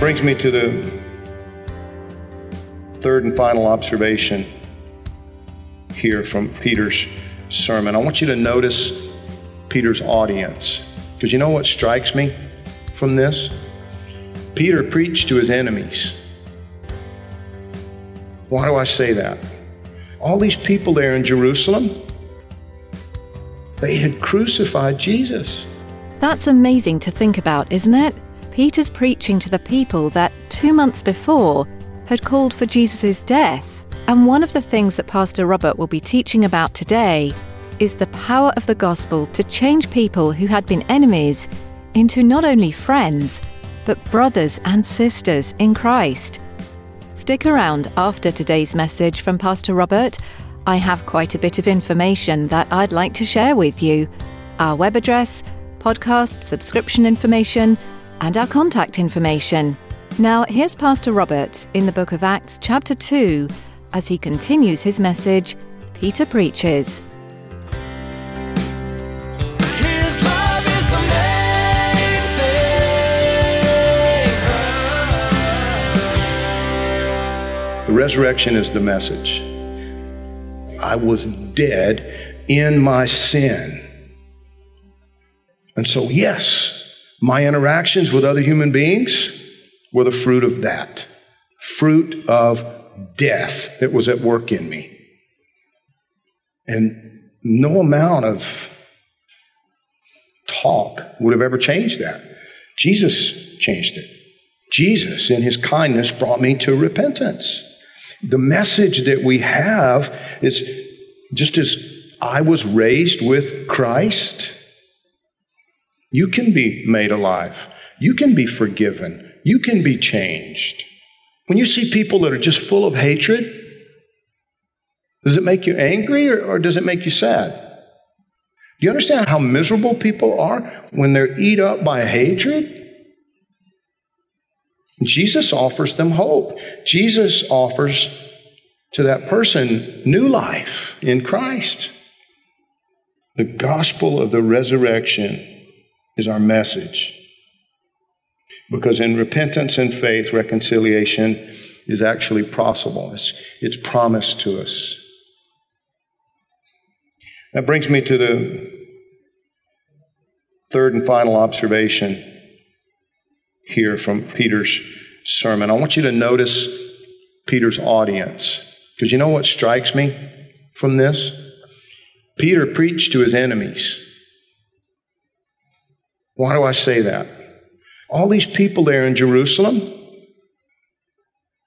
Brings me to the third and final observation here from Peter's sermon. I want you to notice Peter's audience. Because you know what strikes me from this? Peter preached to his enemies. Why do I say that? All these people there in Jerusalem, they had crucified Jesus. That's amazing to think about, isn't it? Peter's preaching to the people that two months before had called for Jesus' death. And one of the things that Pastor Robert will be teaching about today is the power of the gospel to change people who had been enemies into not only friends, but brothers and sisters in Christ. Stick around after today's message from Pastor Robert. I have quite a bit of information that I'd like to share with you our web address, podcast subscription information, and our contact information. Now, here's Pastor Robert in the book of Acts, chapter 2, as he continues his message Peter Preaches. His love is the main thing. The resurrection is the message. I was dead in my sin. And so, yes, my interactions with other human beings were the fruit of that fruit of death that was at work in me. And no amount of talk would have ever changed that. Jesus changed it. Jesus, in his kindness, brought me to repentance. The message that we have is just as I was raised with Christ, you can be made alive. You can be forgiven. You can be changed. When you see people that are just full of hatred, does it make you angry or, or does it make you sad? Do you understand how miserable people are when they're eat up by hatred? Jesus offers them hope. Jesus offers to that person new life in Christ. The gospel of the resurrection is our message. Because in repentance and faith, reconciliation is actually possible. It's, it's promised to us. That brings me to the third and final observation here from Peter's sermon. I want you to notice Peter's audience. Because you know what strikes me from this? Peter preached to his enemies. Why do I say that? All these people there in Jerusalem,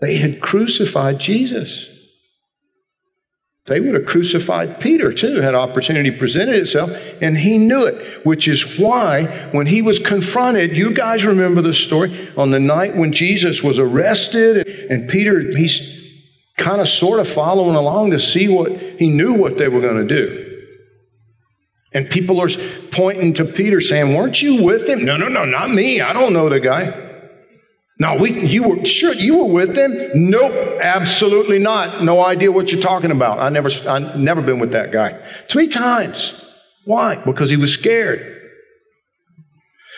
they had crucified Jesus. They would have crucified Peter too, had opportunity presented itself, and he knew it, which is why when he was confronted, you guys remember the story, on the night when Jesus was arrested, and Peter, he's kind of sort of following along to see what he knew what they were going to do. And people are pointing to Peter saying, Weren't you with him? No, no, no, not me. I don't know the guy. No, we, you were sure you were with them? Nope, absolutely not. No idea what you're talking about. I never, I never been with that guy. Three times. Why? Because he was scared.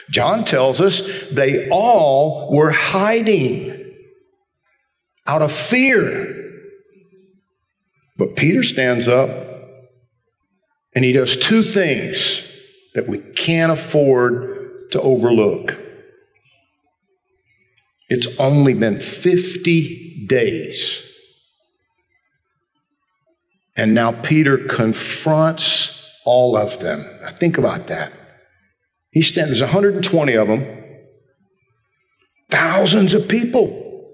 John tells us they all were hiding out of fear. But Peter stands up and he does two things that we can't afford to overlook. It's only been 50 days. And now Peter confronts all of them. Now think about that. He stands, there's 120 of them. Thousands of people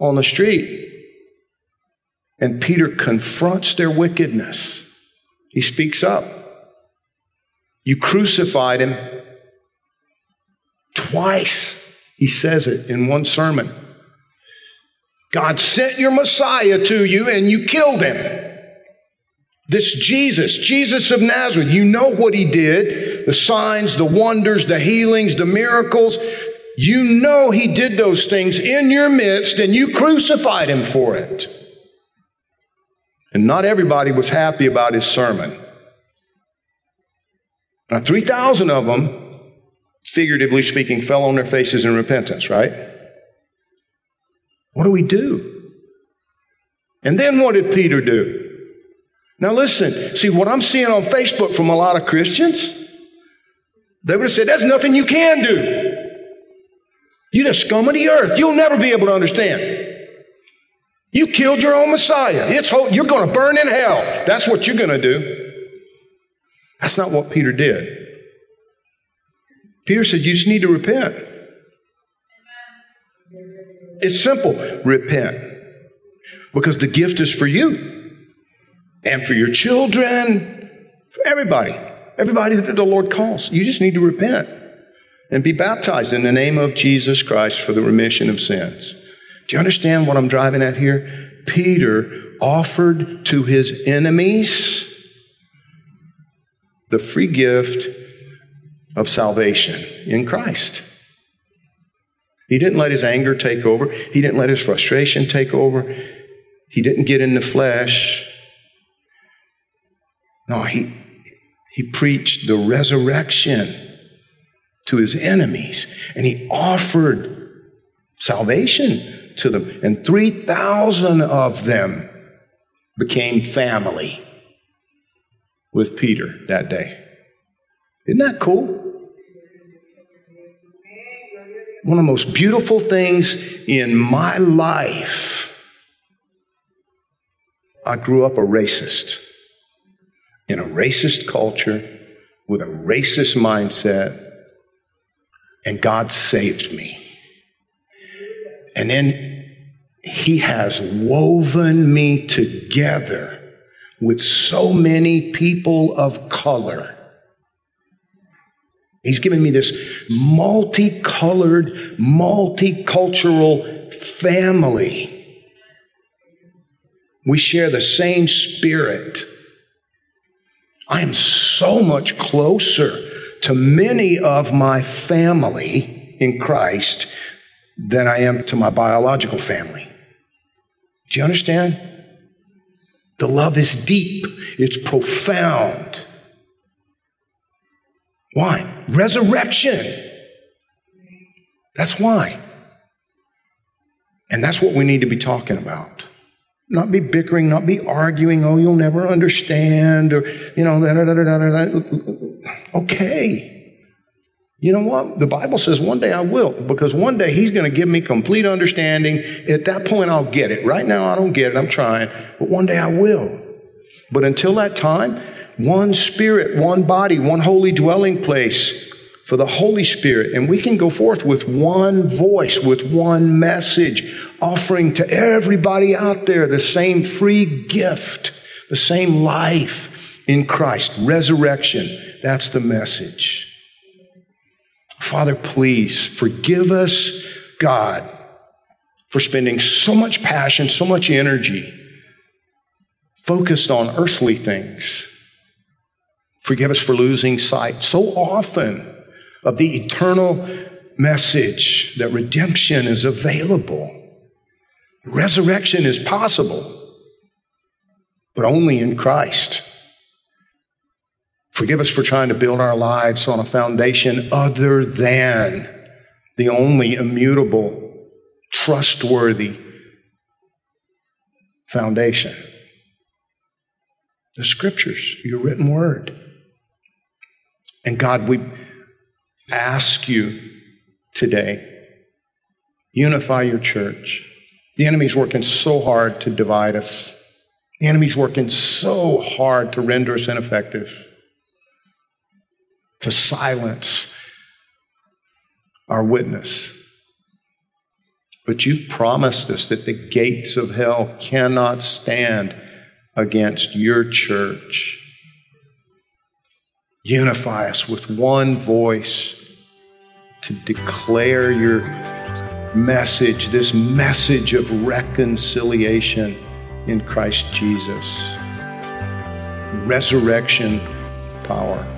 on the street. And Peter confronts their wickedness. He speaks up. You crucified him twice. He says it in one sermon. God sent your Messiah to you and you killed him. This Jesus, Jesus of Nazareth, you know what he did the signs, the wonders, the healings, the miracles. You know he did those things in your midst and you crucified him for it. And not everybody was happy about his sermon. Now, 3,000 of them, figuratively speaking, fell on their faces in repentance, right? What do we do? And then what did Peter do? Now, listen, see what I'm seeing on Facebook from a lot of Christians? They would have said, There's nothing you can do. You're the scum of the earth. You'll never be able to understand. You killed your own Messiah. It's whole, you're going to burn in hell. That's what you're going to do. That's not what Peter did. Peter said, You just need to repent. It's simple repent. Because the gift is for you and for your children, for everybody, everybody that the Lord calls. You just need to repent and be baptized in the name of Jesus Christ for the remission of sins. Do you understand what I'm driving at here? Peter offered to his enemies the free gift of salvation in Christ. He didn't let his anger take over. He didn't let his frustration take over. He didn't get in the flesh. No, he, he preached the resurrection to his enemies and he offered salvation to them. And 3,000 of them became family with Peter that day. Isn't that cool? One of the most beautiful things in my life. I grew up a racist in a racist culture with a racist mindset, and God saved me. And then He has woven me together with so many people of color. He's given me this multicolored, multicultural family. We share the same spirit. I am so much closer to many of my family in Christ than I am to my biological family. Do you understand? The love is deep, it's profound. Why? Resurrection. That's why. And that's what we need to be talking about. Not be bickering, not be arguing, oh, you'll never understand, or, you know, da, da, da, da, da, okay. You know what? The Bible says one day I will, because one day He's going to give me complete understanding. At that point, I'll get it. Right now, I don't get it. I'm trying, but one day I will. But until that time, one Spirit, one body, one holy dwelling place for the Holy Spirit. And we can go forth with one voice, with one message, offering to everybody out there the same free gift, the same life in Christ, resurrection. That's the message. Father, please forgive us, God, for spending so much passion, so much energy focused on earthly things. Forgive us for losing sight so often of the eternal message that redemption is available. Resurrection is possible, but only in Christ. Forgive us for trying to build our lives on a foundation other than the only immutable, trustworthy foundation the scriptures, your written word. And God, we ask you today, unify your church. The enemy's working so hard to divide us. The enemy's working so hard to render us ineffective to silence our witness. But you've promised us that the gates of hell cannot stand against your church. Unify us with one voice to declare your message, this message of reconciliation in Christ Jesus. Resurrection power.